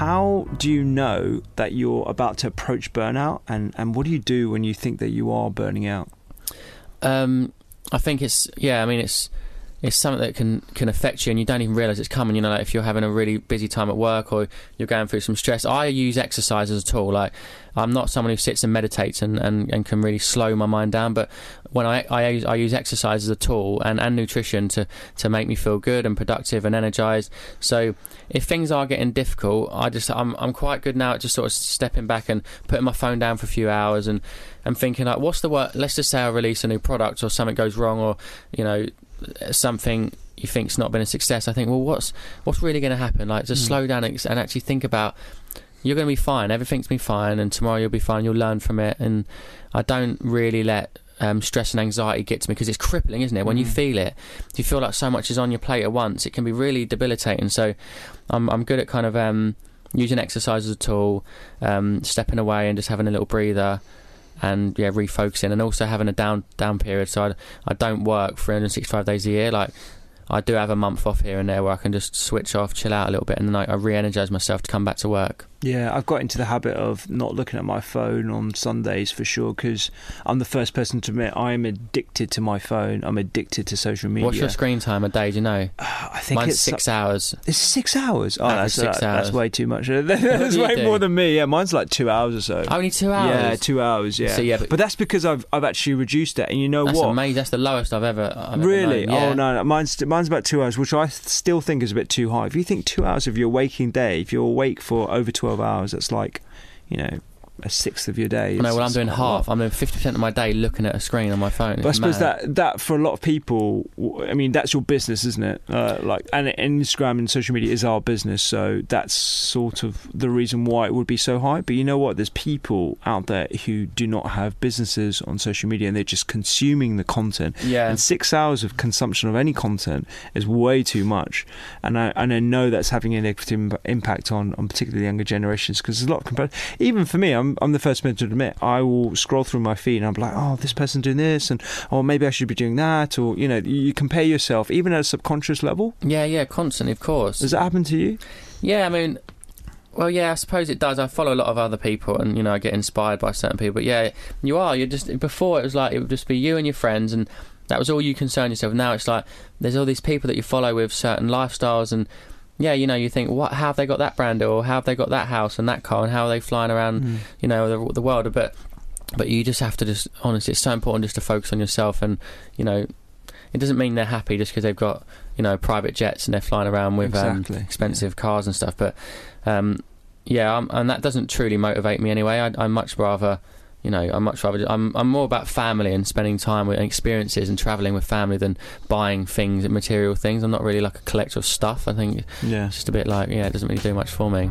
how do you know that you're about to approach burnout and, and what do you do when you think that you are burning out? Um, I think it's yeah I mean it's it's something that can can affect you and you don't even realize it's coming. You know like if you're having a really busy time at work or you're going through some stress i use exercise as a tool like i'm not someone who sits and meditates and, and, and can really slow my mind down but when I, I, use, I use exercise as a tool and, and nutrition to, to make me feel good and productive and energized. So if things are getting difficult i just i'm, I'm quite good now at just sort of stepping back and putting my phone down for a few hours and and thinking like what's the work let's just say i release a new product or something goes wrong or you know something you think's not been a success, I think, well, what's what's really going to happen? Like, just mm. slow down and, and actually think about you're going to be fine. Everything's been fine, and tomorrow you'll be fine. You'll learn from it. And I don't really let um, stress and anxiety get to me because it's crippling, isn't it? When mm. you hmm. feel it, you feel like so much is on your plate at once. It can be really debilitating. So, I'm I'm good at kind of um, using exercise as a tool, um, stepping away and just having a little breather and yeah, refocusing and also having a down down period. So I, I don't work 365 days a year. Like I do have a month off here and there where I can just switch off, chill out a little bit, and then I, I re-energize myself to come back to work. Yeah, I've got into the habit of not looking at my phone on Sundays for sure because I'm the first person to admit I'm addicted to my phone. I'm addicted to social media. What's your screen time a day? Do you know? Uh, I think mine's it's six hours. It's six hours. Oh, that's, six uh, hours. that's way too much. that's way do? more than me. Yeah, mine's like two hours or so. Only two hours. Yeah, two hours. Yeah. So, yeah, but, but, that's because I've I've actually reduced it. And you know that's what? Amazing. That's the lowest I've ever. I've really? Ever yeah. Oh no, no, mine's mine's about two hours, which I still think is a bit too high. If you think two hours of your waking day, if you're awake for over twelve hours, that's like you know, a sixth of your day. no, well, I'm doing half. I'm doing fifty percent of my day looking at a screen on my phone. But I suppose that that for a lot of people, I mean, that's your business, isn't it? Uh, like, and Instagram and social media is our business, so that's sort of the reason why it would be so high. But you know what? There's people out there who do not have businesses on social media, and they're just consuming the content. Yeah. And six hours of consumption of any content is way too much, and I and I know that's having a negative impact on on particularly younger generations because there's a lot of compa- even for me, I'm I'm the first person to admit I will scroll through my feed and I'm like, oh, this person's doing this, and oh, maybe I should be doing that, or you know, you compare yourself even at a subconscious level. Yeah, yeah, constantly, of course. Does that happen to you? Yeah, I mean, well, yeah, I suppose it does. I follow a lot of other people, and you know, I get inspired by certain people. But yeah, you are. You're just before it was like it would just be you and your friends, and that was all you concern yourself. Now it's like there's all these people that you follow with certain lifestyles, and yeah, you know, you think, what? How have they got that brand, or how have they got that house and that car, and how are they flying around, mm. you know, the, the world? But but you just have to just honestly, it's so important just to focus on yourself, and you know, it doesn't mean they're happy just because they've got you know private jets and they're flying around with um, exactly. um, expensive yeah. cars and stuff. But um, yeah, I'm, and that doesn't truly motivate me anyway. I, I much rather you know, I'm much rather I'm I'm more about family and spending time with and experiences and traveling with family than buying things and material things. I'm not really like a collector of stuff. I think yeah. it's just a bit like yeah, it doesn't really do much for me.